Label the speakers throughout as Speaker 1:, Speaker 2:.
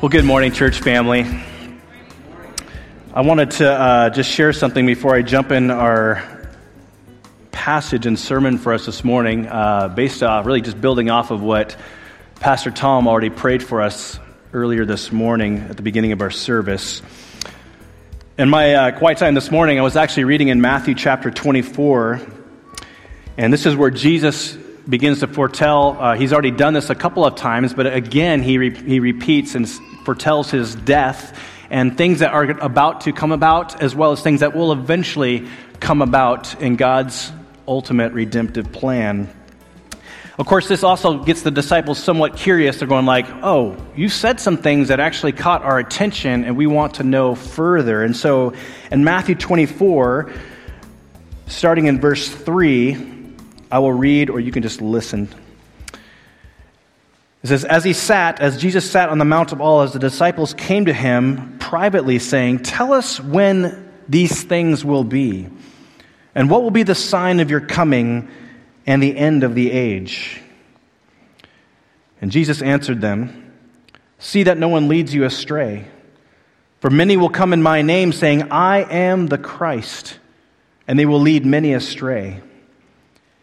Speaker 1: Well, good morning, church family. I wanted to uh, just share something before I jump in our passage and sermon for us this morning, uh, based off really just building off of what Pastor Tom already prayed for us earlier this morning at the beginning of our service. In my uh, quiet time this morning, I was actually reading in Matthew chapter 24, and this is where Jesus begins to foretell. Uh, he's already done this a couple of times, but again, he, re- he repeats and foretells his death and things that are about to come about, as well as things that will eventually come about in God's ultimate redemptive plan. Of course, this also gets the disciples somewhat curious. They're going like, "Oh, you said some things that actually caught our attention, and we want to know further." And so, in Matthew 24, starting in verse 3, I will read, or you can just listen. It says, As he sat, as Jesus sat on the Mount of Olives, the disciples came to him privately, saying, Tell us when these things will be, and what will be the sign of your coming and the end of the age. And Jesus answered them, See that no one leads you astray. For many will come in my name, saying, I am the Christ, and they will lead many astray.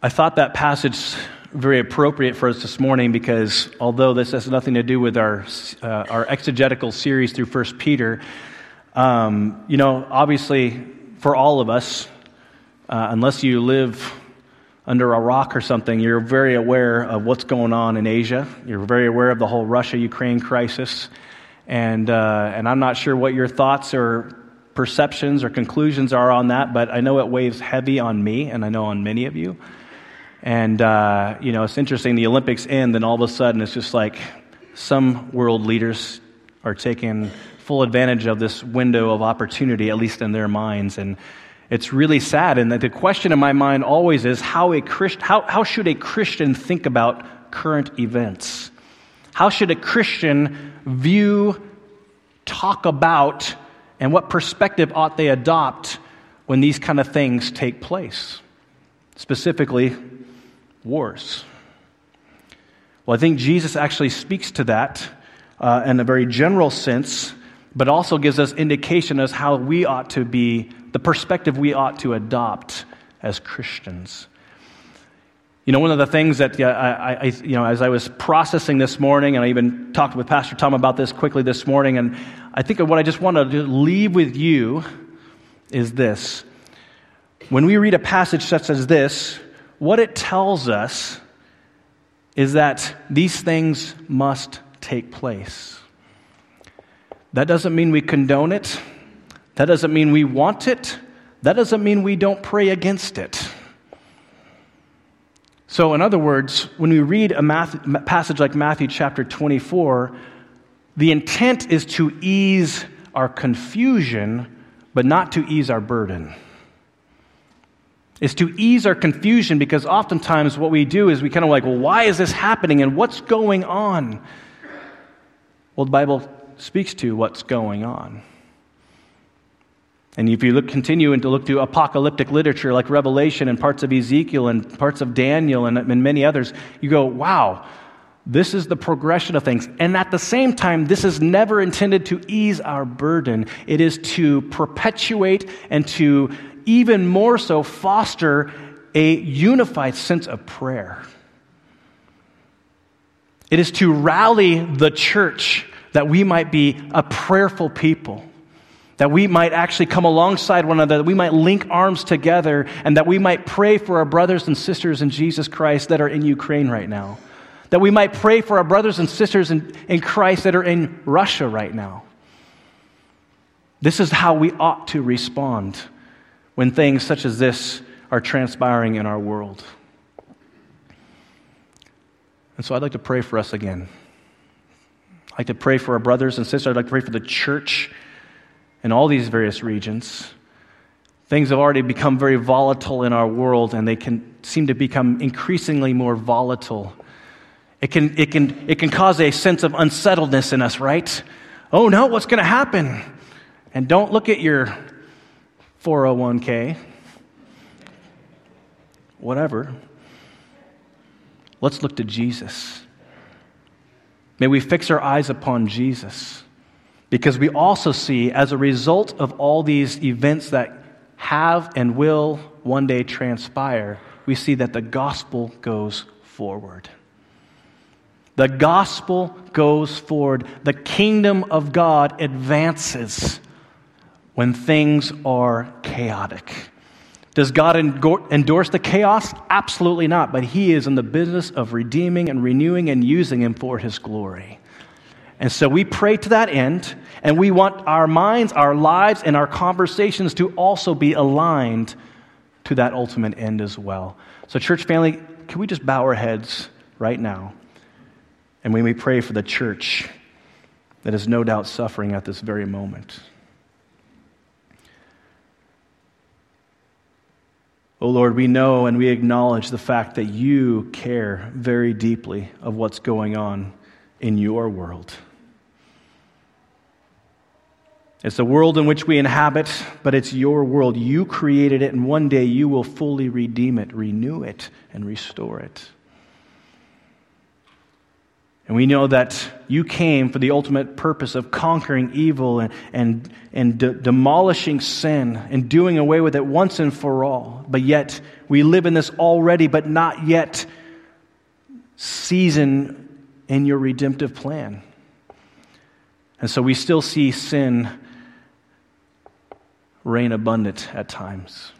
Speaker 1: I thought that passage very appropriate for us this morning because although this has nothing to do with our, uh, our exegetical series through 1 Peter, um, you know, obviously for all of us, uh, unless you live under a rock or something, you're very aware of what's going on in Asia. You're very aware of the whole Russia Ukraine crisis. And, uh, and I'm not sure what your thoughts or perceptions or conclusions are on that, but I know it weighs heavy on me, and I know on many of you. And, uh, you know, it's interesting, the Olympics end, and all of a sudden it's just like some world leaders are taking full advantage of this window of opportunity, at least in their minds. And it's really sad. And the question in my mind always is how, a Christ, how, how should a Christian think about current events? How should a Christian view, talk about, and what perspective ought they adopt when these kind of things take place? Specifically, wars. Well, I think Jesus actually speaks to that uh, in a very general sense, but also gives us indication as how we ought to be, the perspective we ought to adopt as Christians. You know, one of the things that I, I, you know, as I was processing this morning, and I even talked with Pastor Tom about this quickly this morning, and I think what I just want to leave with you is this. When we read a passage such as this, what it tells us is that these things must take place. That doesn't mean we condone it. That doesn't mean we want it. That doesn't mean we don't pray against it. So, in other words, when we read a math, passage like Matthew chapter 24, the intent is to ease our confusion, but not to ease our burden is to ease our confusion because oftentimes what we do is we kind of like, well, why is this happening and what's going on? Well, the Bible speaks to what's going on. And if you look, continue and to look through apocalyptic literature like Revelation and parts of Ezekiel and parts of Daniel and, and many others, you go, wow, this is the progression of things. And at the same time, this is never intended to ease our burden. It is to perpetuate and to even more so foster a unified sense of prayer. It is to rally the church that we might be a prayerful people, that we might actually come alongside one another, that we might link arms together, and that we might pray for our brothers and sisters in Jesus Christ that are in Ukraine right now. That we might pray for our brothers and sisters in, in Christ that are in Russia right now. This is how we ought to respond when things such as this are transpiring in our world. And so I'd like to pray for us again. I'd like to pray for our brothers and sisters. I'd like to pray for the church in all these various regions. Things have already become very volatile in our world, and they can seem to become increasingly more volatile. It can, it can, it can cause a sense of unsettledness in us, right? Oh no, what's going to happen? And don't look at your 401k, whatever. Let's look to Jesus. May we fix our eyes upon Jesus because we also see, as a result of all these events that have and will one day transpire, we see that the gospel goes forward. The gospel goes forward. The kingdom of God advances when things are chaotic. Does God endorse the chaos? Absolutely not. But He is in the business of redeeming and renewing and using Him for His glory. And so we pray to that end, and we want our minds, our lives, and our conversations to also be aligned to that ultimate end as well. So, church family, can we just bow our heads right now? And we may pray for the church that is no doubt suffering at this very moment. Oh Lord, we know and we acknowledge the fact that you care very deeply of what's going on in your world. It's the world in which we inhabit, but it's your world. You created it, and one day you will fully redeem it, renew it, and restore it. And we know that you came for the ultimate purpose of conquering evil and, and, and de- demolishing sin and doing away with it once and for all. But yet, we live in this already, but not yet season in your redemptive plan. And so we still see sin reign abundant at times.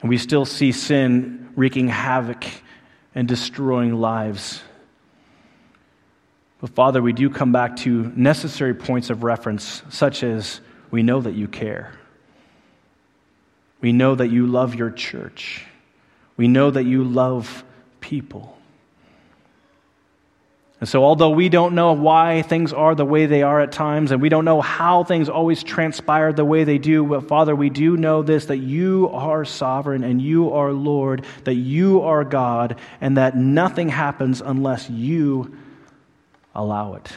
Speaker 1: And we still see sin wreaking havoc and destroying lives but Father, we do come back to necessary points of reference, such as we know that you care. We know that you love your church. We know that you love people. And so, although we don't know why things are the way they are at times, and we don't know how things always transpire the way they do, but Father, we do know this that you are sovereign and you are Lord, that you are God, and that nothing happens unless you allow it.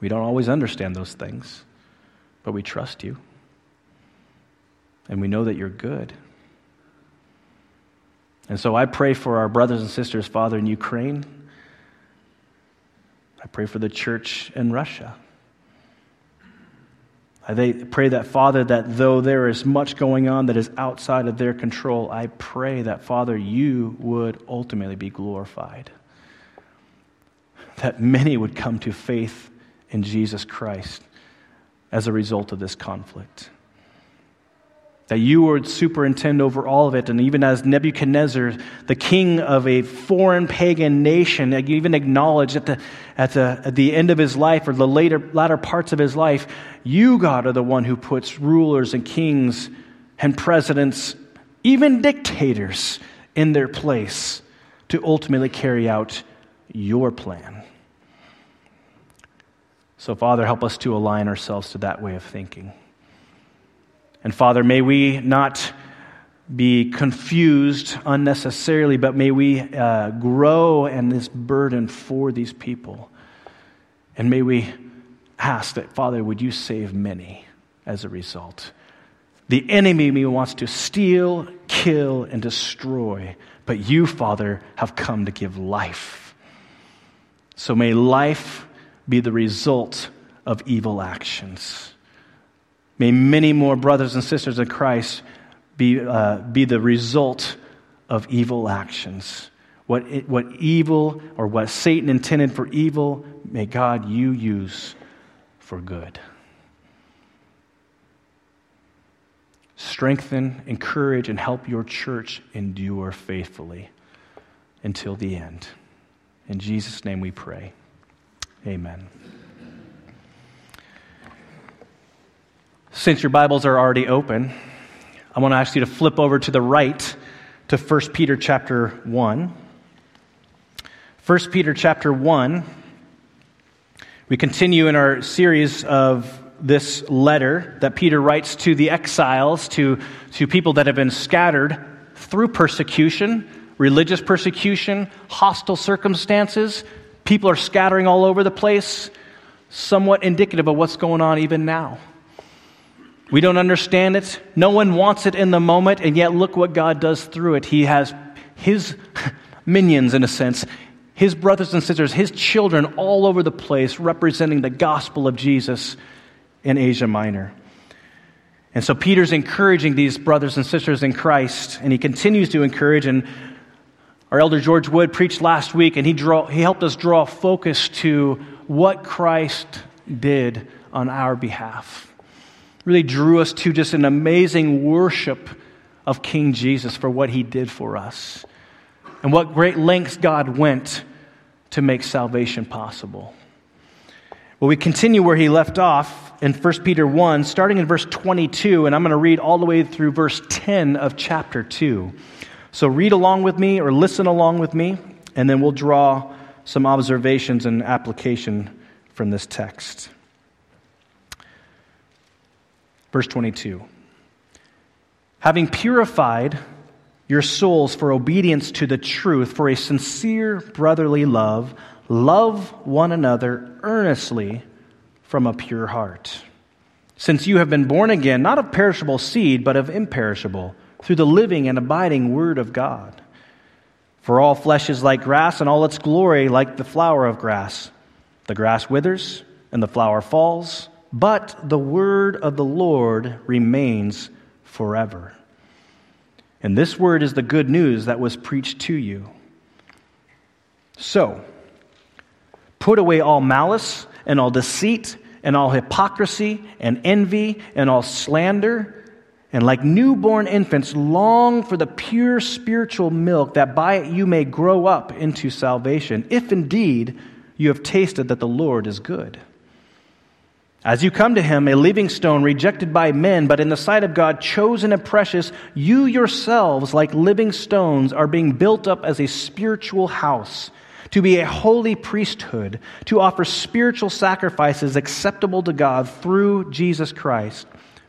Speaker 1: We don't always understand those things, but we trust you. And we know that you're good. And so I pray for our brothers and sisters, Father, in Ukraine. I pray for the church in Russia. I pray that, Father, that though there is much going on that is outside of their control, I pray that, Father, you would ultimately be glorified that many would come to faith in Jesus Christ as a result of this conflict. That you would superintend over all of it, and even as Nebuchadnezzar, the king of a foreign pagan nation, even acknowledged at the, at the, at the end of his life or the later, latter parts of his life, you, God, are the one who puts rulers and kings and presidents, even dictators, in their place to ultimately carry out your plan. So, Father, help us to align ourselves to that way of thinking. And, Father, may we not be confused unnecessarily, but may we uh, grow in this burden for these people. And may we ask that, Father, would you save many as a result? The enemy wants to steal, kill, and destroy, but you, Father, have come to give life. So may life be the result of evil actions. May many more brothers and sisters in Christ be, uh, be the result of evil actions. What, it, what evil or what Satan intended for evil, may God you use for good. Strengthen, encourage, and help your church endure faithfully until the end. In Jesus' name we pray. Amen. Since your Bibles are already open, I want to ask you to flip over to the right to 1 Peter chapter 1. 1 Peter chapter 1. We continue in our series of this letter that Peter writes to the exiles, to, to people that have been scattered through persecution, religious persecution, hostile circumstances. People are scattering all over the place, somewhat indicative of what's going on even now. We don't understand it. No one wants it in the moment, and yet look what God does through it. He has his minions, in a sense, his brothers and sisters, his children all over the place representing the gospel of Jesus in Asia Minor. And so Peter's encouraging these brothers and sisters in Christ, and he continues to encourage. And our elder George Wood preached last week, and he, draw, he helped us draw focus to what Christ did on our behalf really drew us to just an amazing worship of King Jesus for what he did for us and what great lengths God went to make salvation possible. Well, we continue where he left off in 1 Peter 1, starting in verse 22, and I'm going to read all the way through verse 10 of chapter 2. So read along with me or listen along with me, and then we'll draw some observations and application from this text. Verse 22 Having purified your souls for obedience to the truth, for a sincere brotherly love, love one another earnestly from a pure heart. Since you have been born again, not of perishable seed, but of imperishable, through the living and abiding Word of God. For all flesh is like grass, and all its glory like the flower of grass. The grass withers, and the flower falls but the word of the Lord remains forever. And this word is the good news that was preached to you. So, put away all malice and all deceit and all hypocrisy and envy and all slander. And like newborn infants, long for the pure spiritual milk, that by it you may grow up into salvation, if indeed you have tasted that the Lord is good. As you come to him, a living stone rejected by men, but in the sight of God chosen and precious, you yourselves, like living stones, are being built up as a spiritual house, to be a holy priesthood, to offer spiritual sacrifices acceptable to God through Jesus Christ.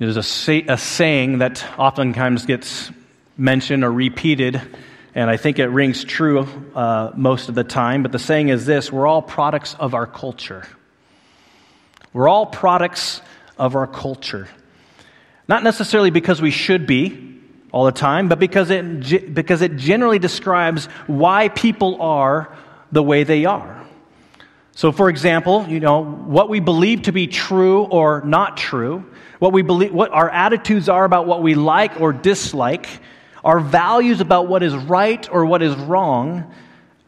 Speaker 1: There's a, say, a saying that oftentimes gets mentioned or repeated and I think it rings true uh, most of the time. But the saying is this we're all products of our culture. We're all products of our culture. Not necessarily because we should be all the time, but because it, because it generally describes why people are the way they are. So, for example, you know, what we believe to be true or not true, what, we believe, what our attitudes are about what we like or dislike, our values about what is right or what is wrong,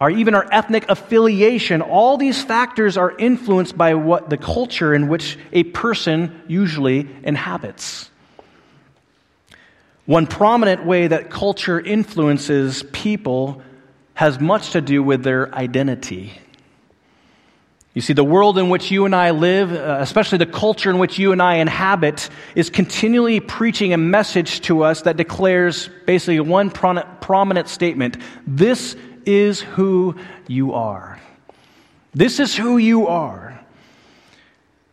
Speaker 1: or even our ethnic affiliation, all these factors are influenced by what the culture in which a person usually inhabits. One prominent way that culture influences people has much to do with their identity. You see, the world in which you and I live, uh, especially the culture in which you and I inhabit, is continually preaching a message to us that declares basically one prominent statement This is who you are. This is who you are.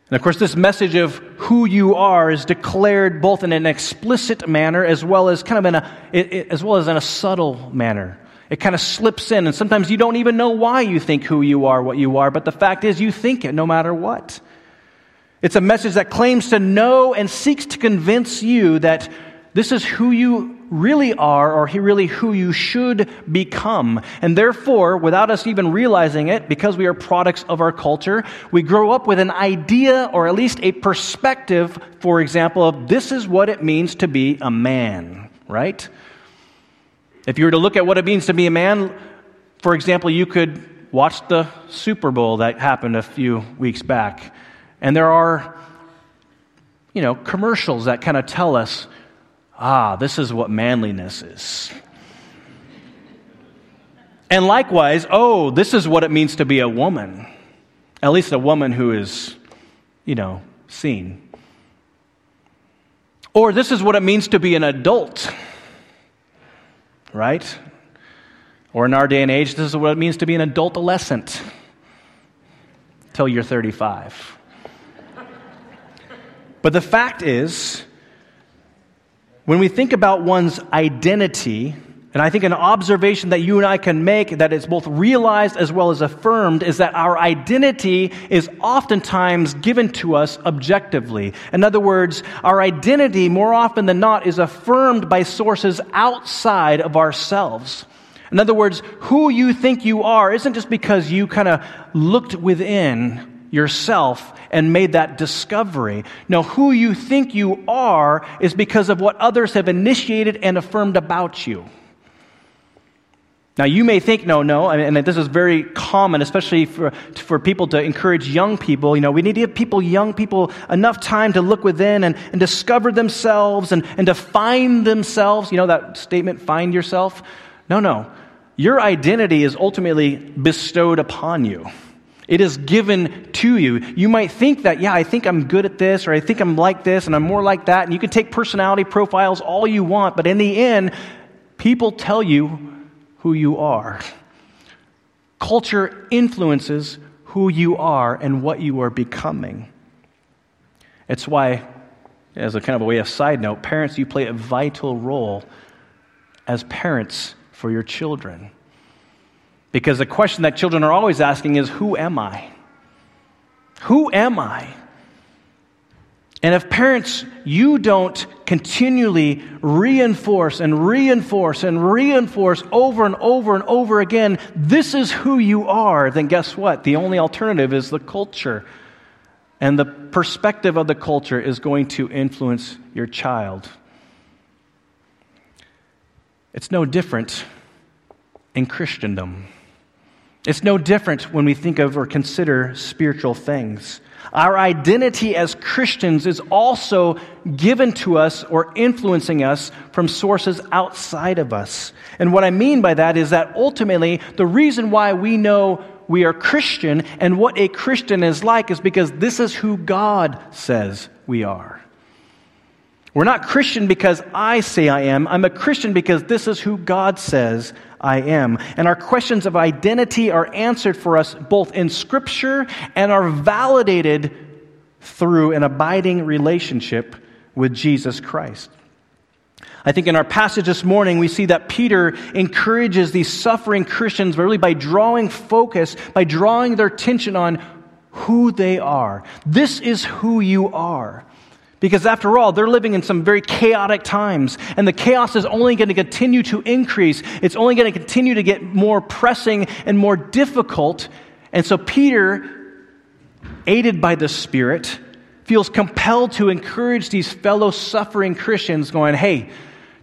Speaker 1: And of course, this message of who you are is declared both in an explicit manner as well as kind of in a, as well as in a subtle manner. It kind of slips in, and sometimes you don't even know why you think who you are, what you are, but the fact is you think it no matter what. It's a message that claims to know and seeks to convince you that this is who you really are or really who you should become. And therefore, without us even realizing it, because we are products of our culture, we grow up with an idea or at least a perspective, for example, of this is what it means to be a man, right? If you were to look at what it means to be a man, for example, you could watch the Super Bowl that happened a few weeks back. And there are, you know, commercials that kind of tell us Ah, this is what manliness is. And likewise, oh, this is what it means to be a woman. At least a woman who is, you know, seen. Or this is what it means to be an adult. Right? Or in our day and age, this is what it means to be an adult adolescent till you're 35. But the fact is, when we think about one's identity, and I think an observation that you and I can make that is both realized as well as affirmed is that our identity is oftentimes given to us objectively. In other words, our identity, more often than not, is affirmed by sources outside of ourselves. In other words, who you think you are isn't just because you kind of looked within yourself and made that discovery. No, who you think you are is because of what others have initiated and affirmed about you. Now, you may think, no, no, and this is very common, especially for, for people to encourage young people. You know, we need to give people, young people, enough time to look within and, and discover themselves and, and to find themselves. You know that statement, find yourself? No, no. Your identity is ultimately bestowed upon you. It is given to you. You might think that, yeah, I think I'm good at this, or I think I'm like this, and I'm more like that. And you can take personality profiles all you want, but in the end, people tell you who you are. Culture influences who you are and what you are becoming. It's why, as a kind of a way of side note, parents, you play a vital role as parents for your children. Because the question that children are always asking is, Who am I? Who am I? And if parents, you don't continually reinforce and reinforce and reinforce over and over and over again, this is who you are, then guess what? The only alternative is the culture. And the perspective of the culture is going to influence your child. It's no different in Christendom. It's no different when we think of or consider spiritual things. Our identity as Christians is also given to us or influencing us from sources outside of us. And what I mean by that is that ultimately, the reason why we know we are Christian and what a Christian is like is because this is who God says we are. We're not Christian because I say I am. I'm a Christian because this is who God says I am. And our questions of identity are answered for us both in Scripture and are validated through an abiding relationship with Jesus Christ. I think in our passage this morning, we see that Peter encourages these suffering Christians really by drawing focus, by drawing their attention on who they are. This is who you are. Because after all, they're living in some very chaotic times, and the chaos is only going to continue to increase. It's only going to continue to get more pressing and more difficult. And so Peter, aided by the Spirit, feels compelled to encourage these fellow suffering Christians, going, Hey,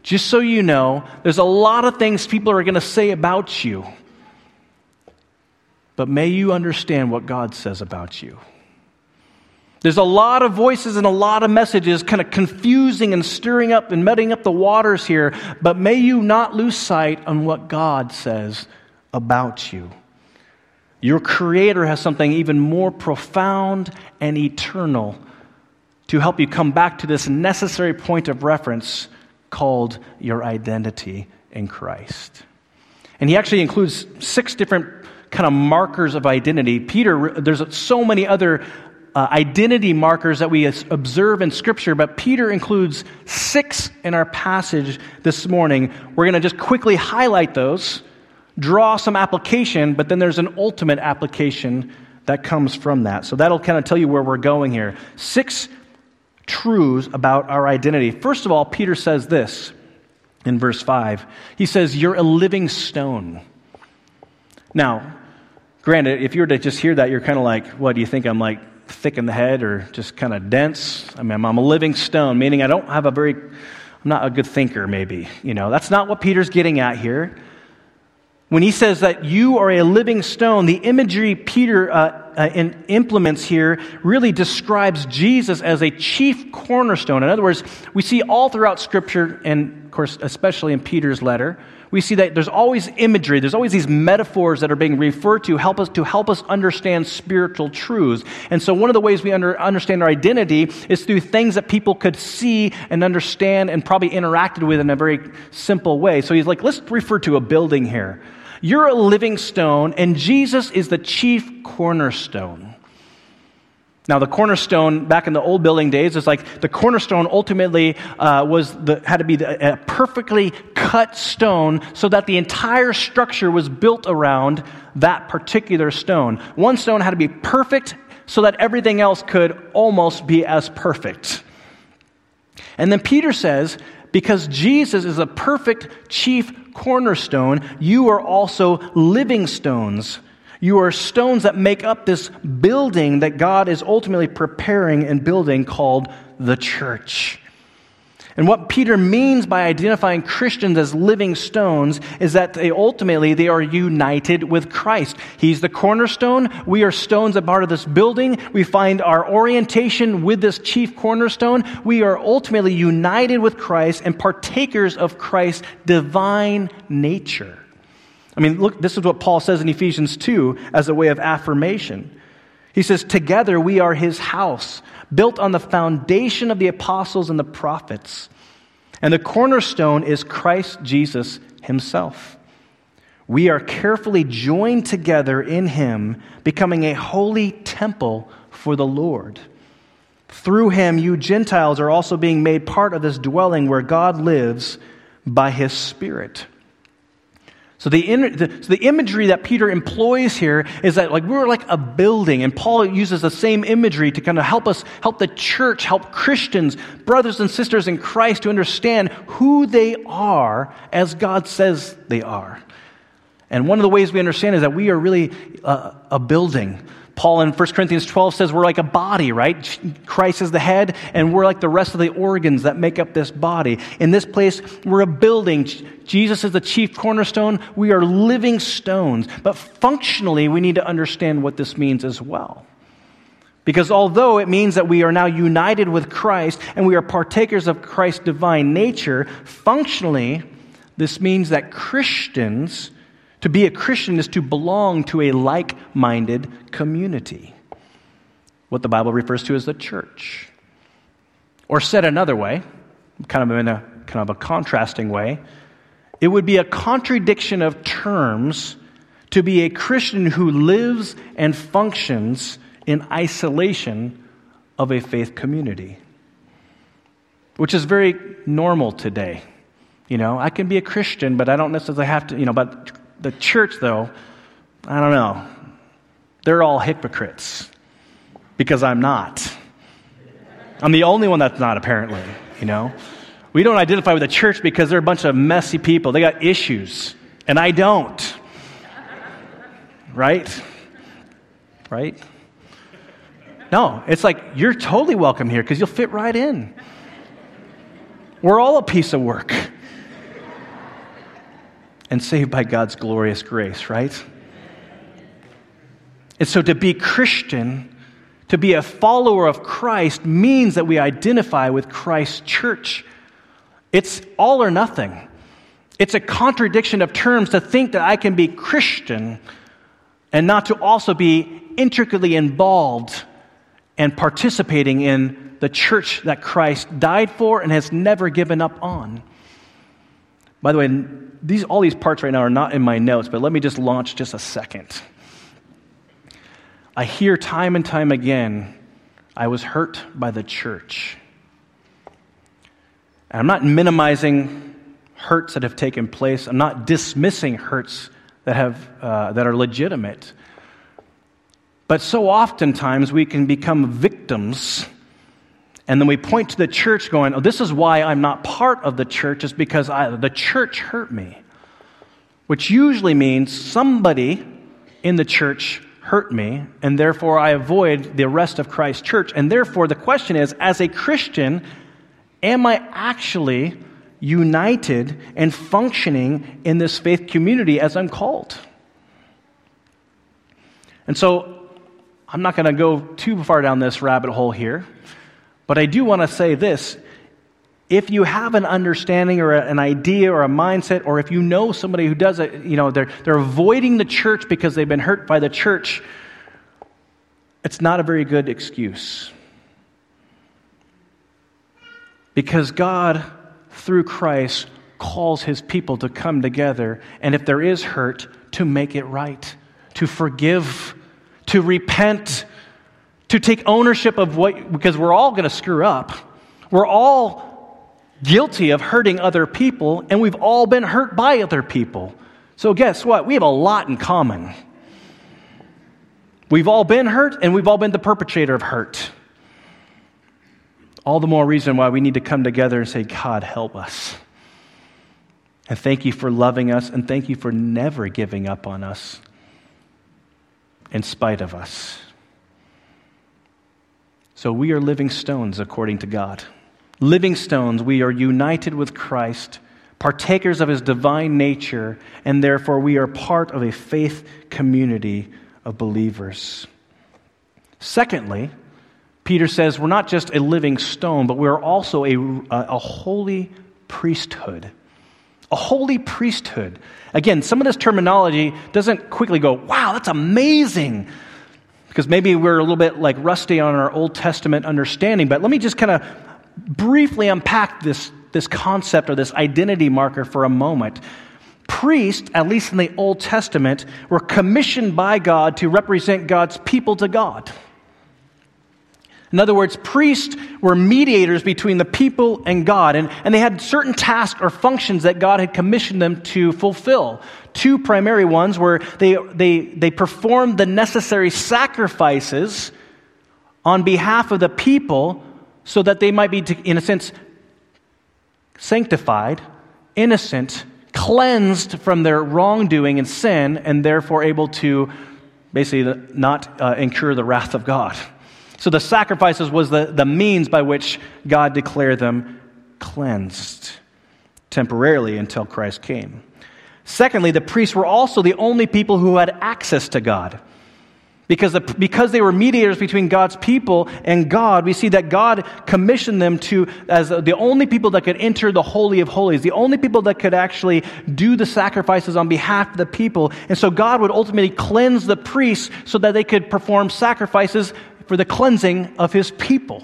Speaker 1: just so you know, there's a lot of things people are going to say about you. But may you understand what God says about you. There's a lot of voices and a lot of messages kind of confusing and stirring up and muddying up the waters here, but may you not lose sight on what God says about you. Your Creator has something even more profound and eternal to help you come back to this necessary point of reference called your identity in Christ. And he actually includes six different kind of markers of identity. Peter, there's so many other uh, identity markers that we observe in Scripture, but Peter includes six in our passage this morning. We're going to just quickly highlight those, draw some application, but then there's an ultimate application that comes from that. So that'll kind of tell you where we're going here. Six truths about our identity. First of all, Peter says this in verse 5. He says, You're a living stone. Now, granted, if you were to just hear that, you're kind of like, what do you think? I'm like thick in the head or just kind of dense. I mean, I'm a living stone, meaning I don't have a very, I'm not a good thinker, maybe. You know, that's not what Peter's getting at here. When he says that you are a living stone, the imagery Peter uh, uh, implements here really describes Jesus as a chief cornerstone. In other words, we see all throughout Scripture, and of course, especially in Peter's letter, we see that there's always imagery, there's always these metaphors that are being referred to help us to help us understand spiritual truths. And so one of the ways we under, understand our identity is through things that people could see and understand and probably interacted with in a very simple way. So he's like, let's refer to a building here. You're a living stone, and Jesus is the chief cornerstone. Now, the cornerstone back in the old building days is like the cornerstone ultimately uh, was the, had to be the, a perfectly cut stone so that the entire structure was built around that particular stone. One stone had to be perfect so that everything else could almost be as perfect. And then Peter says, because Jesus is a perfect chief cornerstone, you are also living stones you are stones that make up this building that God is ultimately preparing and building called the church. And what Peter means by identifying Christians as living stones is that they ultimately they are united with Christ. He's the cornerstone. We are stones that part of this building. We find our orientation with this chief cornerstone. We are ultimately united with Christ and partakers of Christ's divine nature. I mean, look, this is what Paul says in Ephesians 2 as a way of affirmation. He says, Together we are his house, built on the foundation of the apostles and the prophets. And the cornerstone is Christ Jesus himself. We are carefully joined together in him, becoming a holy temple for the Lord. Through him, you Gentiles are also being made part of this dwelling where God lives by his Spirit. So the, the, so the, imagery that Peter employs here is that like we're like a building, and Paul uses the same imagery to kind of help us, help the church, help Christians, brothers and sisters in Christ to understand who they are as God says they are. And one of the ways we understand is that we are really a, a building. Paul in 1 Corinthians 12 says we're like a body, right? Christ is the head, and we're like the rest of the organs that make up this body. In this place, we're a building. Jesus is the chief cornerstone. We are living stones. But functionally, we need to understand what this means as well. Because although it means that we are now united with Christ and we are partakers of Christ's divine nature, functionally, this means that Christians to be a Christian is to belong to a like minded community, what the Bible refers to as the church. Or said another way, kind of in a kind of a contrasting way, it would be a contradiction of terms to be a Christian who lives and functions in isolation of a faith community, which is very normal today. You know, I can be a Christian, but I don't necessarily have to, you know, but the church, though, I don't know. They're all hypocrites because I'm not. I'm the only one that's not, apparently, you know? We don't identify with the church because they're a bunch of messy people. They got issues, and I don't. Right? Right? No, it's like you're totally welcome here because you'll fit right in. We're all a piece of work and saved by God's glorious grace, right? And so to be Christian, To be a follower of Christ means that we identify with Christ's church. It's all or nothing. It's a contradiction of terms to think that I can be Christian and not to also be intricately involved and participating in the church that Christ died for and has never given up on. By the way, these, all these parts right now are not in my notes, but let me just launch just a second. I hear time and time again, I was hurt by the church. And I'm not minimizing hurts that have taken place, I'm not dismissing hurts that, have, uh, that are legitimate. But so oftentimes we can become victims, and then we point to the church going, Oh, this is why I'm not part of the church, is because I, the church hurt me. Which usually means somebody in the church hurt me, and therefore I avoid the rest of Christ's church. And therefore, the question is as a Christian, am I actually united and functioning in this faith community as I'm called? And so, I'm not going to go too far down this rabbit hole here, but I do want to say this if you have an understanding or an idea or a mindset, or if you know somebody who does it, you know, they're, they're avoiding the church because they've been hurt by the church, it's not a very good excuse. Because God, through Christ, calls his people to come together, and if there is hurt, to make it right, to forgive, to repent, to take ownership of what, because we're all going to screw up. We're all guilty of hurting other people, and we've all been hurt by other people. So, guess what? We have a lot in common. We've all been hurt, and we've all been the perpetrator of hurt. All the more reason why we need to come together and say, God, help us. And thank you for loving us, and thank you for never giving up on us in spite of us. So we are living stones according to God. Living stones, we are united with Christ, partakers of his divine nature, and therefore we are part of a faith community of believers. Secondly, Peter says we're not just a living stone, but we're also a, a, holy priesthood. A holy priesthood. Again, some of this terminology doesn't quickly go, wow, that's amazing. Because maybe we're a little bit like rusty on our Old Testament understanding, but let me just kind of briefly unpack this, this concept or this identity marker for a moment. Priests, at least in the Old Testament, were commissioned by God to represent God's people to God. In other words, priests were mediators between the people and God, and, and they had certain tasks or functions that God had commissioned them to fulfill. Two primary ones were they, they, they performed the necessary sacrifices on behalf of the people so that they might be, in a sense, sanctified, innocent, cleansed from their wrongdoing and sin, and therefore able to basically not uh, incur the wrath of God. So the sacrifices was the, the means by which God declared them cleansed temporarily until Christ came. Secondly, the priests were also the only people who had access to God. Because, the, because they were mediators between God's people and God, we see that God commissioned them to, as the only people that could enter the Holy of Holies, the only people that could actually do the sacrifices on behalf of the people. And so God would ultimately cleanse the priests so that they could perform sacrifices for the cleansing of his people.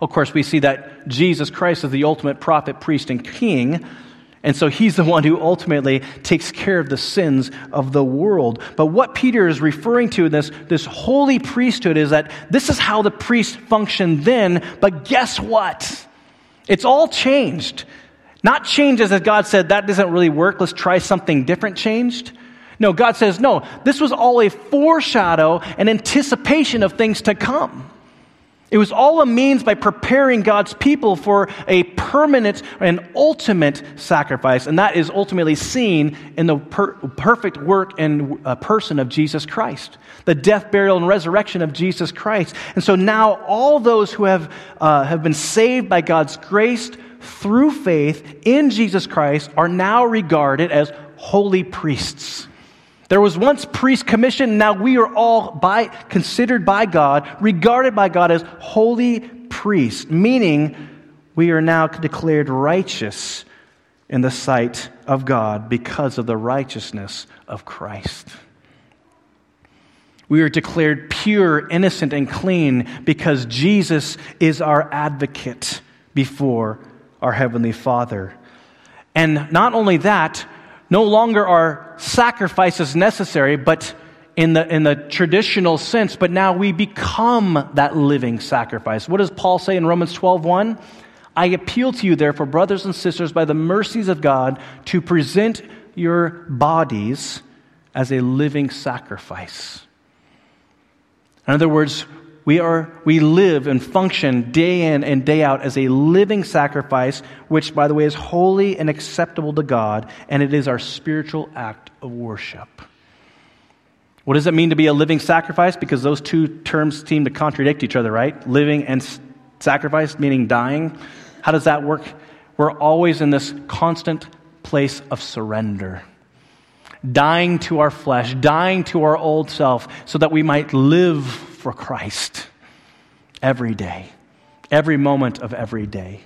Speaker 1: Of course, we see that Jesus Christ is the ultimate prophet, priest, and king. And so he's the one who ultimately takes care of the sins of the world. But what Peter is referring to in this, this holy priesthood is that this is how the priest functioned then, but guess what? It's all changed. Not changed as God said, that doesn't really work, let's try something different changed. No, God says, no, this was all a foreshadow and anticipation of things to come. It was all a means by preparing God's people for a permanent and ultimate sacrifice, and that is ultimately seen in the per- perfect work and uh, person of Jesus Christ, the death, burial, and resurrection of Jesus Christ. And so now all those who have, uh, have been saved by God's grace through faith in Jesus Christ are now regarded as holy priests. There was once priest commission, now we are all by, considered by God, regarded by God as holy priests, meaning we are now declared righteous in the sight of God because of the righteousness of Christ. We are declared pure, innocent, and clean because Jesus is our advocate before our Heavenly Father. And not only that, no longer are sacrifices necessary, but in the, in the traditional sense, but now we become that living sacrifice. What does Paul say in Romans 12 1? I appeal to you, therefore, brothers and sisters, by the mercies of God, to present your bodies as a living sacrifice. In other words, we, are, we live and function day in and day out as a living sacrifice, which, by the way, is holy and acceptable to God, and it is our spiritual act of worship. What does it mean to be a living sacrifice? Because those two terms seem to contradict each other, right? Living and sacrifice, meaning dying. How does that work? We're always in this constant place of surrender dying to our flesh, dying to our old self, so that we might live for Christ every day, every moment of every day.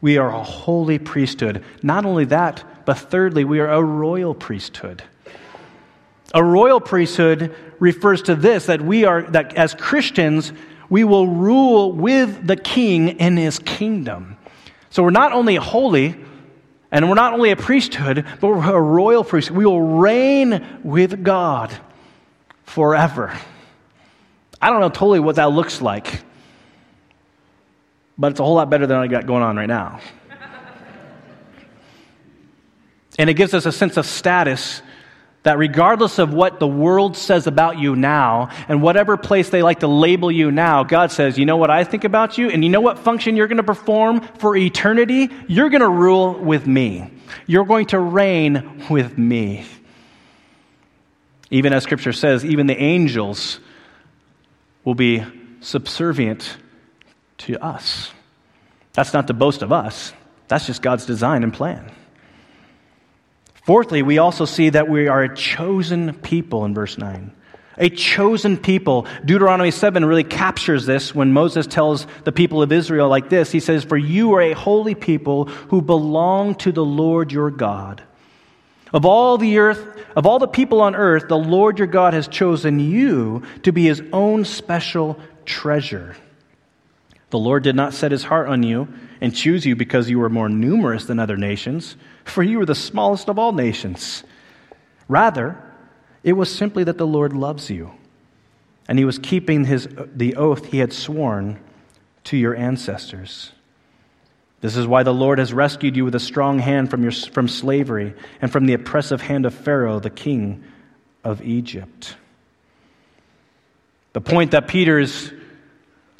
Speaker 1: We are a holy priesthood. Not only that, but thirdly, we are a royal priesthood. A royal priesthood refers to this that we are, that as Christians, we will rule with the king in his kingdom. So we're not only holy, and we're not only a priesthood, but we're a royal priesthood. We will reign with God forever. I don't know totally what that looks like, but it's a whole lot better than I got going on right now. and it gives us a sense of status that regardless of what the world says about you now, and whatever place they like to label you now, God says, you know what I think about you, and you know what function you're going to perform for eternity? You're going to rule with me. You're going to reign with me. Even as Scripture says, even the angels will be subservient to us. That's not the boast of us, that's just God's design and plan. Fourthly, we also see that we are a chosen people in verse 9. A chosen people. Deuteronomy 7 really captures this when Moses tells the people of Israel like this. He says, For you are a holy people who belong to the Lord your God. Of all the earth, of all the people on earth, the Lord your God has chosen you to be his own special treasure. The Lord did not set his heart on you and choose you because you were more numerous than other nations for you were the smallest of all nations. Rather, it was simply that the Lord loves you, and he was keeping his, the oath he had sworn to your ancestors. This is why the Lord has rescued you with a strong hand from, your, from slavery and from the oppressive hand of Pharaoh, the king of Egypt. The point that Peter is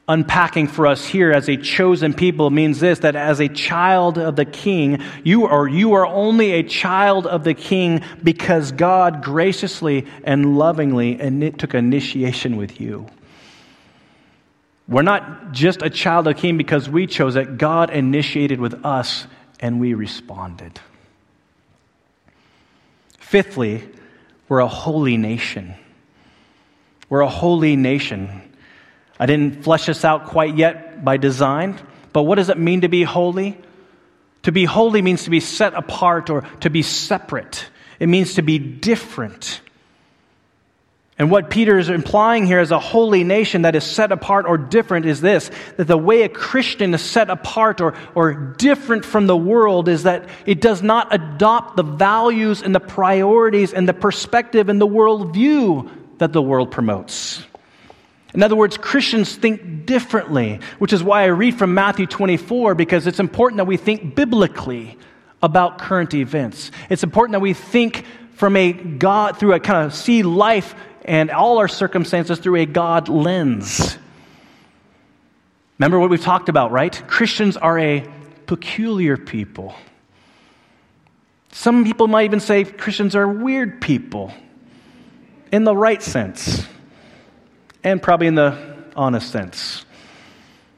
Speaker 1: unpacking for us here as a chosen people means this that as a child of the king you are you are only a child of the king because God graciously and lovingly took initiation with you we're not just a child of king because we chose it God initiated with us and we responded fifthly we're a holy nation we're a holy nation I didn't flesh this out quite yet by design, but what does it mean to be holy? To be holy means to be set apart or to be separate. It means to be different. And what Peter is implying here as a holy nation that is set apart or different is this that the way a Christian is set apart or, or different from the world is that it does not adopt the values and the priorities and the perspective and the worldview that the world promotes. In other words, Christians think differently, which is why I read from Matthew 24 because it's important that we think biblically about current events. It's important that we think from a God, through a kind of see life and all our circumstances through a God lens. Remember what we've talked about, right? Christians are a peculiar people. Some people might even say Christians are weird people in the right sense and probably in the honest sense.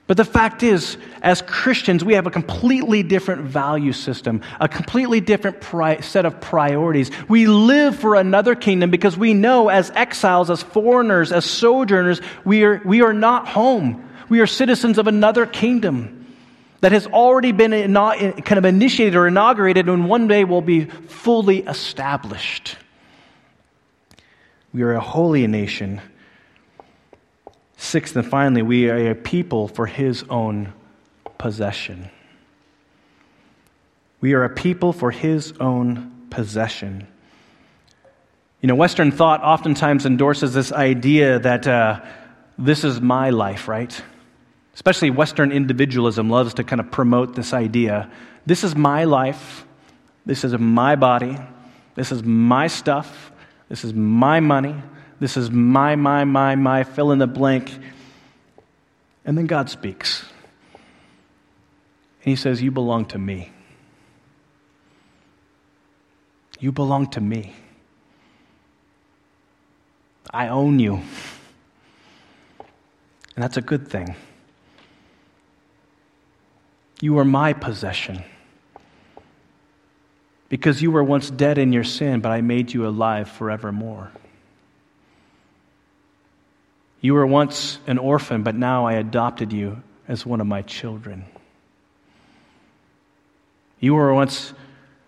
Speaker 1: But the fact is, as Christians, we have a completely different value system, a completely different pri- set of priorities. We live for another kingdom because we know as exiles, as foreigners, as sojourners, we are, we are not home. We are citizens of another kingdom that has already been kind of initiated or inaugurated and one day will be fully established. We are a holy nation Sixth and finally, we are a people for his own possession. We are a people for his own possession. You know, Western thought oftentimes endorses this idea that uh, this is my life, right? Especially Western individualism loves to kind of promote this idea. This is my life. This is my body. This is my stuff. This is my money. This is my, my, my, my, fill in the blank. And then God speaks. And He says, You belong to me. You belong to me. I own you. And that's a good thing. You are my possession. Because you were once dead in your sin, but I made you alive forevermore. You were once an orphan, but now I adopted you as one of my children. You were once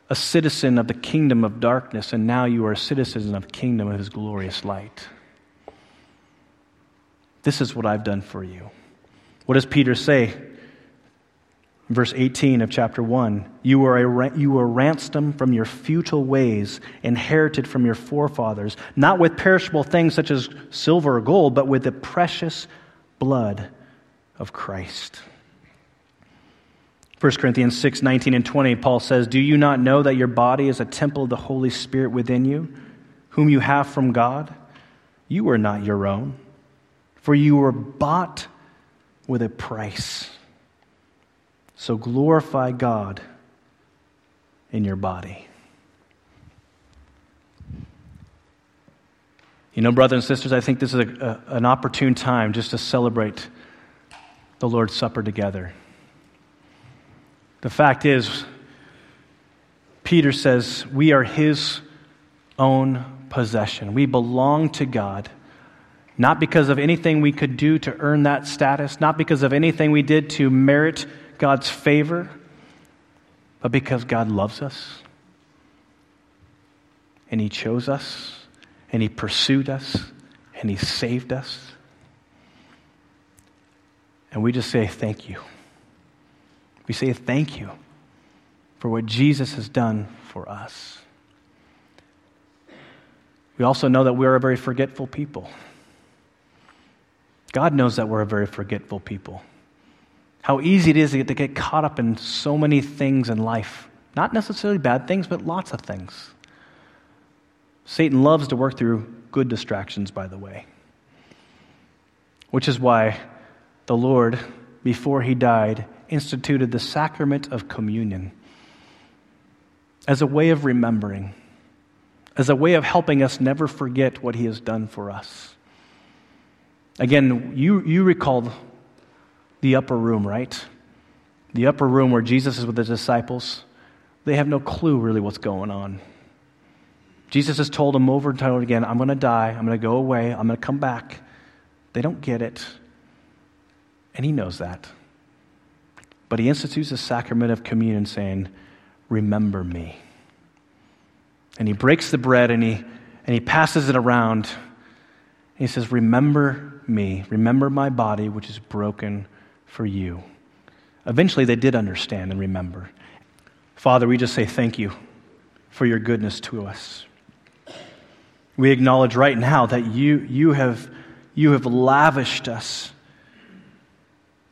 Speaker 1: a citizen of the kingdom of darkness, and now you are a citizen of the kingdom of his glorious light. This is what I've done for you. What does Peter say? Verse 18 of chapter 1 You were, a, you were ransomed from your futile ways, inherited from your forefathers, not with perishable things such as silver or gold, but with the precious blood of Christ. 1 Corinthians 6 19 and 20, Paul says, Do you not know that your body is a temple of the Holy Spirit within you, whom you have from God? You are not your own, for you were bought with a price. So glorify God in your body. You know, brothers and sisters, I think this is a, a, an opportune time just to celebrate the Lord's Supper together. The fact is, Peter says we are his own possession. We belong to God, not because of anything we could do to earn that status, not because of anything we did to merit God's favor, but because God loves us. And He chose us, and He pursued us, and He saved us. And we just say thank you. We say thank you for what Jesus has done for us. We also know that we are a very forgetful people. God knows that we're a very forgetful people. How easy it is to get caught up in so many things in life. Not necessarily bad things, but lots of things. Satan loves to work through good distractions, by the way. Which is why the Lord, before he died, instituted the sacrament of communion as a way of remembering, as a way of helping us never forget what he has done for us. Again, you, you recall the upper room, right? The upper room where Jesus is with the disciples. They have no clue really what's going on. Jesus has told them over and over again, I'm going to die. I'm going to go away. I'm going to come back. They don't get it. And he knows that. But he institutes the sacrament of communion saying, Remember me. And he breaks the bread and he, and he passes it around. he says, Remember me. Remember my body, which is broken for you. Eventually, they did understand and remember. Father, we just say thank you for your goodness to us. We acknowledge right now that you, you, have, you have lavished us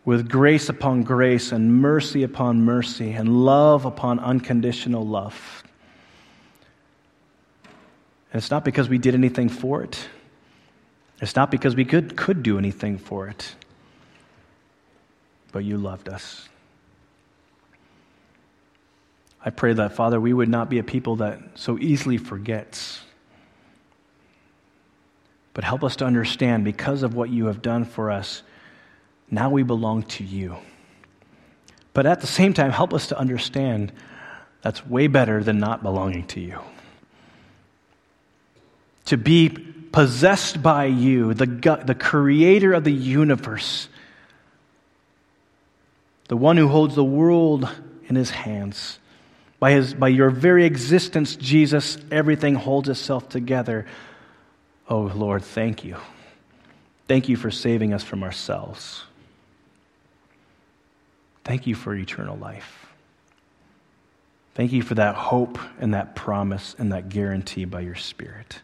Speaker 1: with grace upon grace and mercy upon mercy and love upon unconditional love. And it's not because we did anything for it. It's not because we could, could do anything for it but you loved us. I pray that, Father, we would not be a people that so easily forgets, but help us to understand because of what you have done for us, Now we belong to you. But at the same time, help us to understand that's way better than not belonging to you. To be possessed by you, the, the creator of the universe, the one who holds the world in his hands. By, his, by your very existence, Jesus, everything holds itself together. Oh, Lord, thank you. Thank you for saving us from ourselves. Thank you for eternal life. Thank you for that hope and that promise and that guarantee by your Spirit.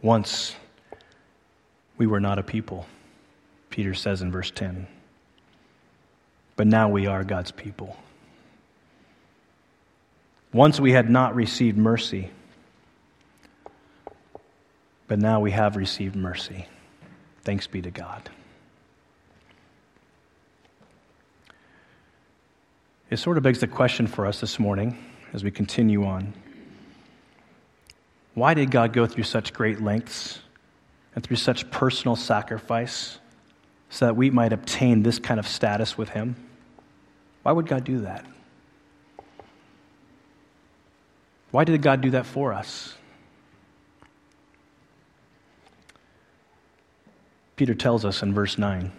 Speaker 1: Once we were not a people, Peter says in verse 10. But now we are God's people. Once we had not received mercy, but now we have received mercy. Thanks be to God. It sort of begs the question for us this morning as we continue on. Why did God go through such great lengths and through such personal sacrifice so that we might obtain this kind of status with Him? Why would God do that? Why did God do that for us? Peter tells us in verse 9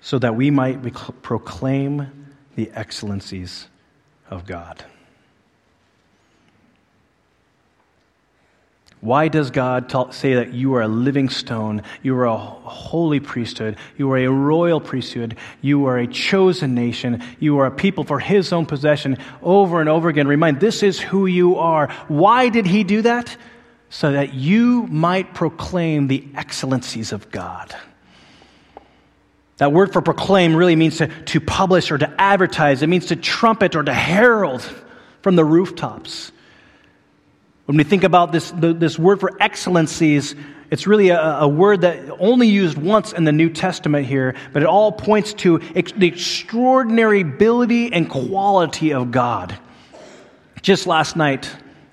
Speaker 1: so that we might proclaim the excellencies of God. Why does God say that you are a living stone? You are a holy priesthood. You are a royal priesthood. You are a chosen nation. You are a people for his own possession over and over again. Remind, this is who you are. Why did he do that? So that you might proclaim the excellencies of God. That word for proclaim really means to, to publish or to advertise. It means to trumpet or to herald from the rooftops. When we think about this, the, this word for excellencies, it's really a, a, word that only used once in the New Testament here, but it all points to ex- the extraordinary ability and quality of God. Just last night,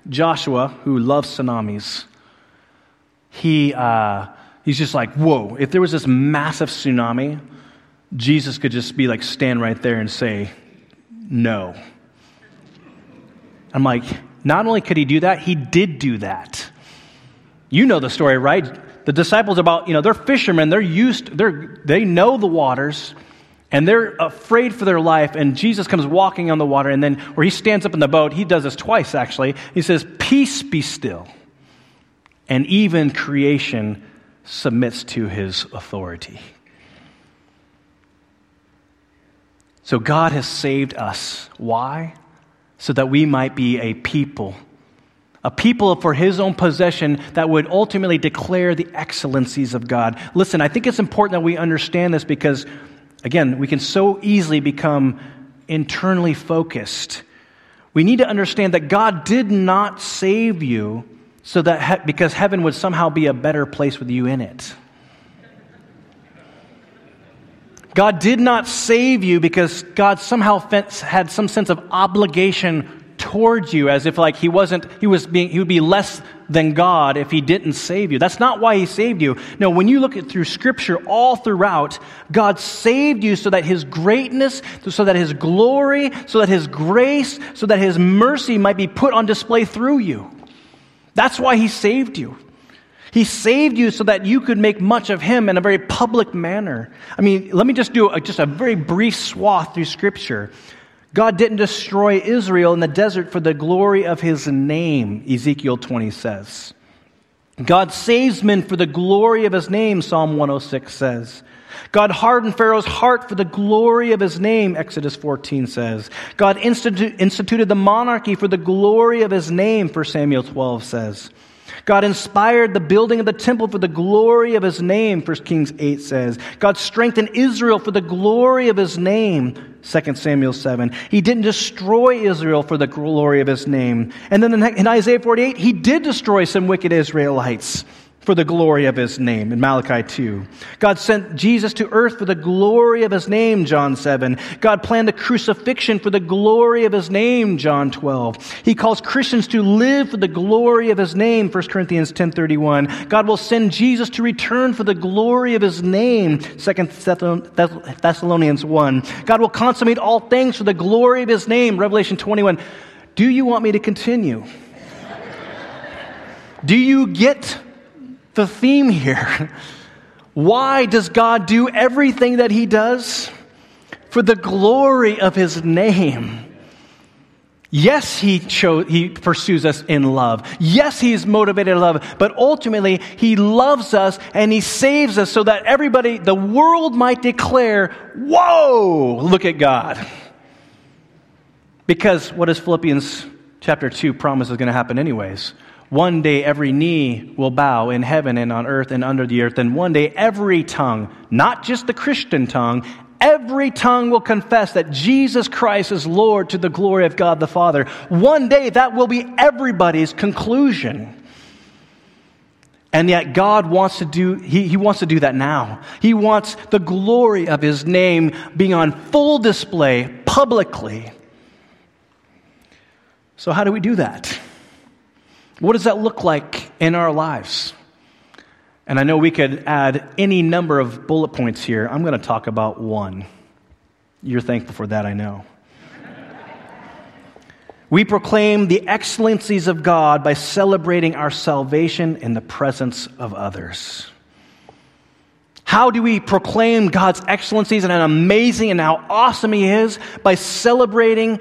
Speaker 1: Joshua, who loves tsunamis, he, uh, he's just like, whoa, if there was this massive tsunami, Jesus could just be like, stand right there and say, no. I'm like, not only could he do that, he did do that. You know the story, right? The disciples about, you know, they're fishermen, they're used, they're, they know the waters, and they're afraid for their life. And Jesus comes walking on the water, and then where he stands up in the boat, he does this twice actually. He says, Peace be still. And even creation submits to his authority. So God has saved us. Why? So that we might be a people, a people for his own possession that would ultimately declare the excellencies of God. Listen, I think it's important that we understand this because, again, we can so easily become internally focused. We need to understand that God did not save you so that he- because heaven would somehow be a better place with you in it. God did not save you because God somehow had some sense of obligation towards you as if like he wasn't he was being he would be less than God if he didn't save you. That's not why he saved you. No, when you look at through scripture all throughout, God saved you so that his greatness, so that his glory, so that his grace, so that his mercy might be put on display through you. That's why he saved you. He saved you so that you could make much of Him in a very public manner. I mean, let me just do a, just a very brief swath through Scripture. God didn't destroy Israel in the desert for the glory of His name, Ezekiel 20 says. God saves men for the glory of His name, Psalm 106 says. God hardened Pharaoh's heart for the glory of his name, Exodus 14 says. God institu- instituted the monarchy for the glory of his name, 1 Samuel 12 says. God inspired the building of the temple for the glory of his name, 1 Kings 8 says. God strengthened Israel for the glory of his name, 2 Samuel 7. He didn't destroy Israel for the glory of his name. And then in Isaiah 48, he did destroy some wicked Israelites. For the glory of his name in Malachi 2. God sent Jesus to earth for the glory of his name, John 7. God planned the crucifixion for the glory of his name, John 12. He calls Christians to live for the glory of his name, 1 Corinthians 10:31. God will send Jesus to return for the glory of his name, 2 Thessalonians 1. God will consummate all things for the glory of his name, Revelation 21. Do you want me to continue? Do you get the theme here. Why does God do everything that He does? For the glory of His name. Yes, he, cho- he pursues us in love. Yes, he is motivated in love. But ultimately, he loves us and he saves us so that everybody, the world might declare, Whoa, look at God. Because what does Philippians chapter 2 promise is going to happen, anyways? One day every knee will bow in heaven and on earth and under the earth. And one day every tongue, not just the Christian tongue, every tongue will confess that Jesus Christ is Lord to the glory of God the Father. One day that will be everybody's conclusion. And yet God wants to do, he, he wants to do that now. He wants the glory of his name being on full display publicly. So how do we do that? What does that look like in our lives? And I know we could add any number of bullet points here. I'm going to talk about one. You're thankful for that, I know. we proclaim the excellencies of God by celebrating our salvation in the presence of others. How do we proclaim God's excellencies and how amazing and how awesome He is? By celebrating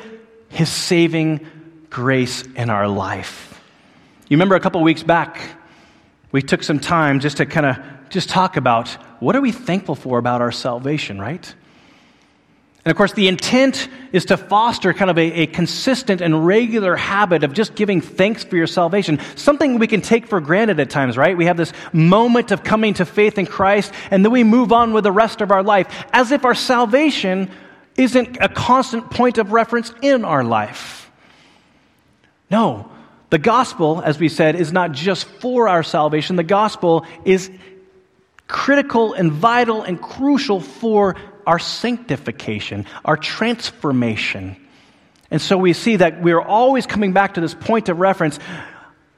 Speaker 1: His saving grace in our life. You remember a couple weeks back, we took some time just to kind of just talk about what are we thankful for about our salvation, right? And of course, the intent is to foster kind of a, a, consistent and regular habit of just giving thanks for your salvation. Something we can take for granted at times, right? We have this moment of coming to faith in Christ, and then we move on with the rest of our life as if our salvation isn't a constant point of reference in our life. No, the gospel, as we said, is not just for our salvation. The gospel is critical and vital and crucial for our sanctification, our transformation. And so we see that we're always coming back to this point of reference.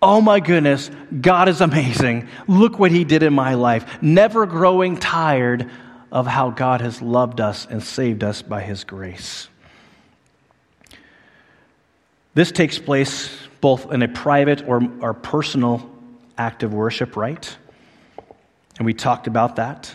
Speaker 1: Oh my goodness, God is amazing. Look what He did in my life. Never growing tired of how God has loved us and saved us by His grace. This takes place both in a private or, or personal act of worship, right? And we talked about that.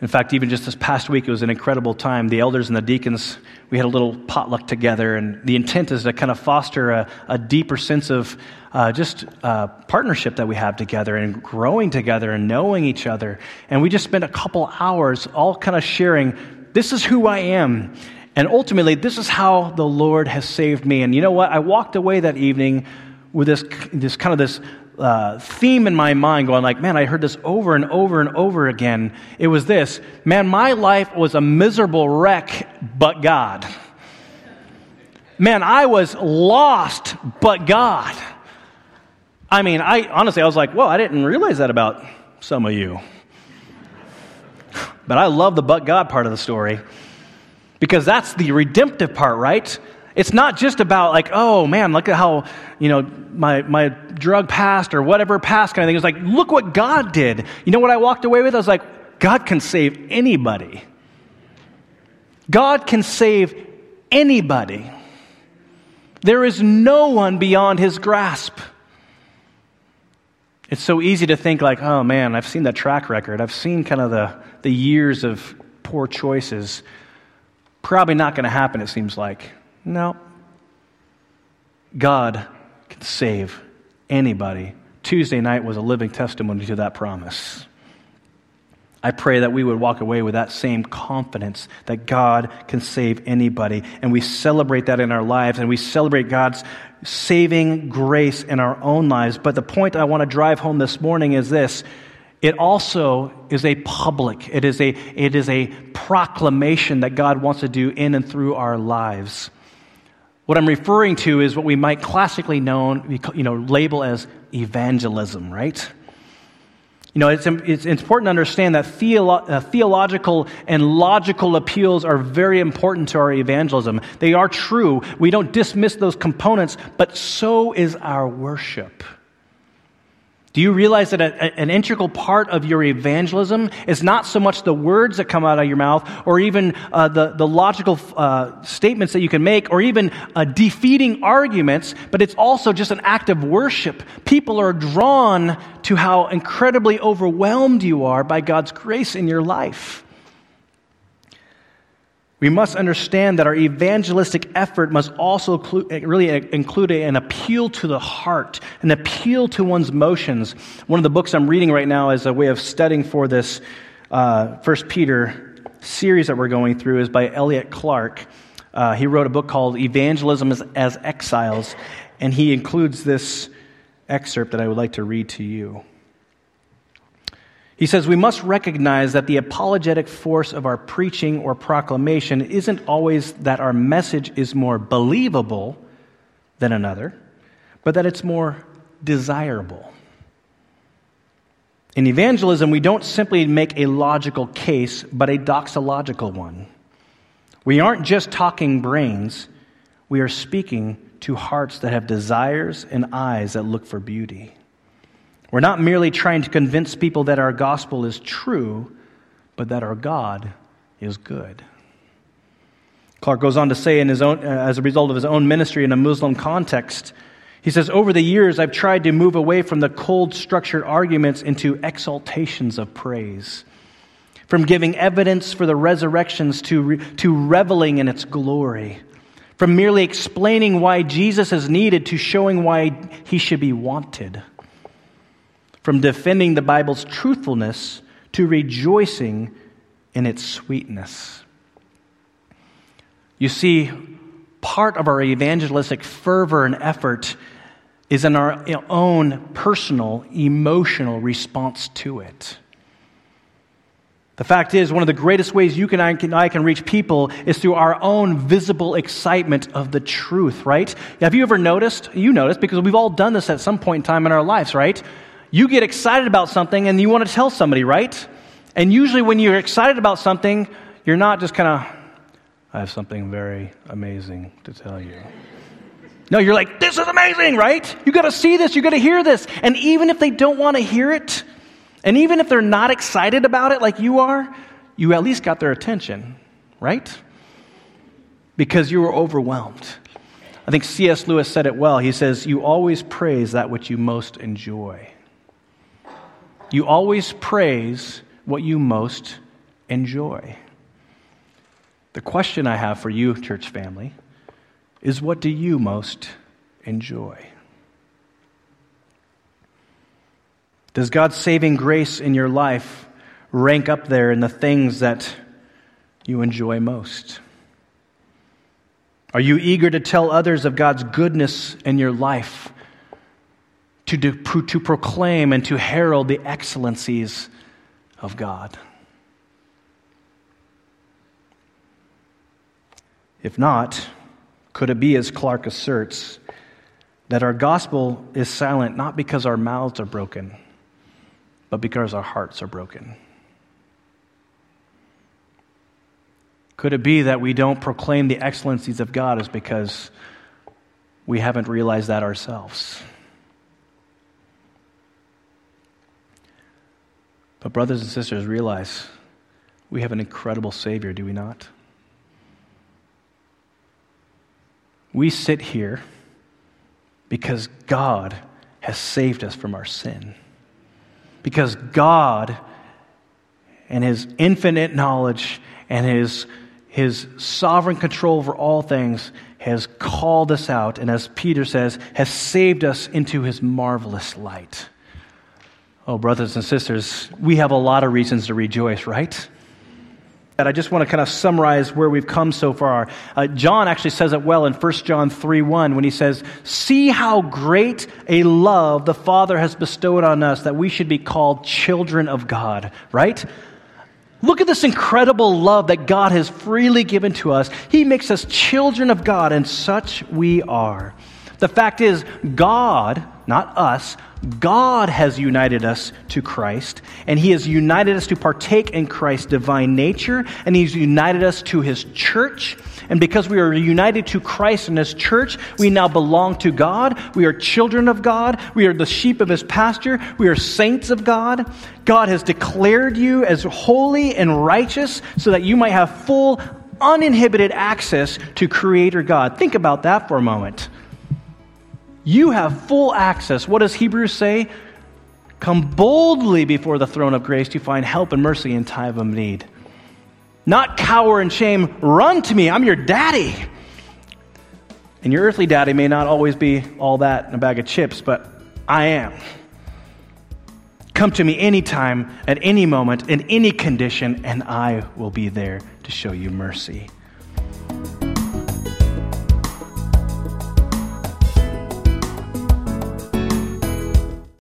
Speaker 1: In fact, even just this past week, it was an incredible time. The elders and the deacons, we had a little potluck together, and the intent is to kind of foster a, a deeper sense of uh, just uh, partnership that we have together and growing together and knowing each other. And we just spent a couple hours all kind of sharing this is who I am. And ultimately, this is how the Lord has saved me. And you know what? I walked away that evening with this, this kind of this uh, theme in my mind going like, man, I heard this over and over and over again. It was this, man, my life was a miserable wreck, but God. Man, I was lost, but God. I mean, I honestly, I was like, well, I didn't realize that about some of you. But I love the but God part of the story. Because that's the redemptive part, right? It's not just about like, oh man, look at how, you know, my, my drug past or whatever past kind of thing. It's like, look what God did. You know what I walked away with? I was like, God can save anybody. God can save anybody. There is no one beyond his grasp. It's so easy to think like, oh man, I've seen that track record. I've seen kind of the, the years of poor choices. Probably not going to happen, it seems like. No. God can save anybody. Tuesday night was a living testimony to that promise. I pray that we would walk away with that same confidence that God can save anybody. And we celebrate that in our lives, and we celebrate God's saving grace in our own lives. But the point I want to drive home this morning is this it also is a public, it is a, it is a proclamation that God wants to do in and through our lives. What I'm referring to is what we might classically known, you know, label as evangelism, right? You know, it's, it's important to understand that theolo- uh, theological and logical appeals are very important to our evangelism. They are true. We don't dismiss those components, but so is our worship. Do you realize that a, an integral part of your evangelism is not so much the words that come out of your mouth or even uh, the, the logical uh, statements that you can make or even uh, defeating arguments, but it's also just an act of worship. People are drawn to how incredibly overwhelmed you are by God's grace in your life. We must understand that our evangelistic effort must also really include an appeal to the heart, an appeal to one's emotions. One of the books I'm reading right now as a way of studying for this uh, First Peter series that we're going through is by Elliot Clark. Uh, he wrote a book called Evangelism as, as Exiles, and he includes this excerpt that I would like to read to you. He says we must recognize that the apologetic force of our preaching or proclamation isn't always that our message is more believable than another, but that it's more desirable. In evangelism, we don't simply make a logical case, but a doxological one. We aren't just talking brains, we are speaking to hearts that have desires and eyes that look for beauty. We're not merely trying to convince people that our gospel is true, but that our God is good. Clark goes on to say, in his own, uh, as a result of his own ministry in a Muslim context, he says, Over the years, I've tried to move away from the cold, structured arguments into exaltations of praise. From giving evidence for the resurrections to, re- to reveling in its glory. From merely explaining why Jesus is needed to showing why he should be wanted from defending the Bible's truthfulness to rejoicing in its sweetness. You see, part of our evangelistic fervor and effort is in our own personal, emotional response to it. The fact is, one of the greatest ways you can I, can I can reach people is through our own visible excitement of the truth, right? Have you ever noticed? You noticed because we've all done this at some point in time in our lives, right? You get excited about something and you want to tell somebody, right? And usually, when you're excited about something, you're not just kind of, I have something very amazing to tell you. No, you're like, this is amazing, right? You got to see this, you got to hear this. And even if they don't want to hear it, and even if they're not excited about it like you are, you at least got their attention, right? Because you were overwhelmed. I think C.S. Lewis said it well. He says, You always praise that which you most enjoy. You always praise what you most enjoy. The question I have for you, church family, is what do you most enjoy? Does God's saving grace in your life rank up there in the things that you enjoy most? Are you eager to tell others of God's goodness in your life to, do, to proclaim and to herald the excellencies of God. If not, could it be, as Clark asserts, that our gospel is silent not because our mouths are broken, but because our hearts are broken? Could it be that we don't proclaim the excellencies of God is because we haven't realized that ourselves? But, brothers and sisters, realize we have an incredible Savior, do we not? We sit here because God has saved us from our sin. Because God, and His infinite knowledge and His, His sovereign control over all things, has called us out, and as Peter says, has saved us into His marvelous light. Oh, brothers and sisters, we have a lot of reasons to rejoice, right? And I just want to kind of summarize where we've come so far. Uh, John actually says it well in 1 John 3 1 when he says, See how great a love the Father has bestowed on us that we should be called children of God, right? Look at this incredible love that God has freely given to us. He makes us children of God, and such we are. The fact is, God, not us, God has united us to Christ, and He has united us to partake in Christ's divine nature, and He's united us to His church. And because we are united to Christ and His church, we now belong to God. We are children of God. We are the sheep of His pasture. We are saints of God. God has declared you as holy and righteous so that you might have full, uninhibited access to Creator God. Think about that for a moment. You have full access. What does Hebrews say? Come boldly before the throne of grace to find help and mercy in time of need. Not cower in shame, run to me. I'm your daddy. And your earthly daddy may not always be all that in a bag of chips, but I am. Come to me anytime, at any moment, in any condition, and I will be there to show you mercy.